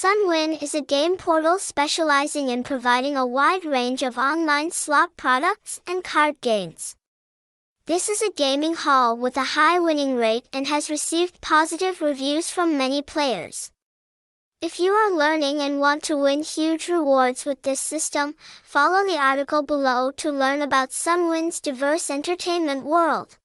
Sunwin is a game portal specializing in providing a wide range of online slot products and card games. This is a gaming hall with a high winning rate and has received positive reviews from many players. If you are learning and want to win huge rewards with this system, follow the article below to learn about Sunwin's diverse entertainment world.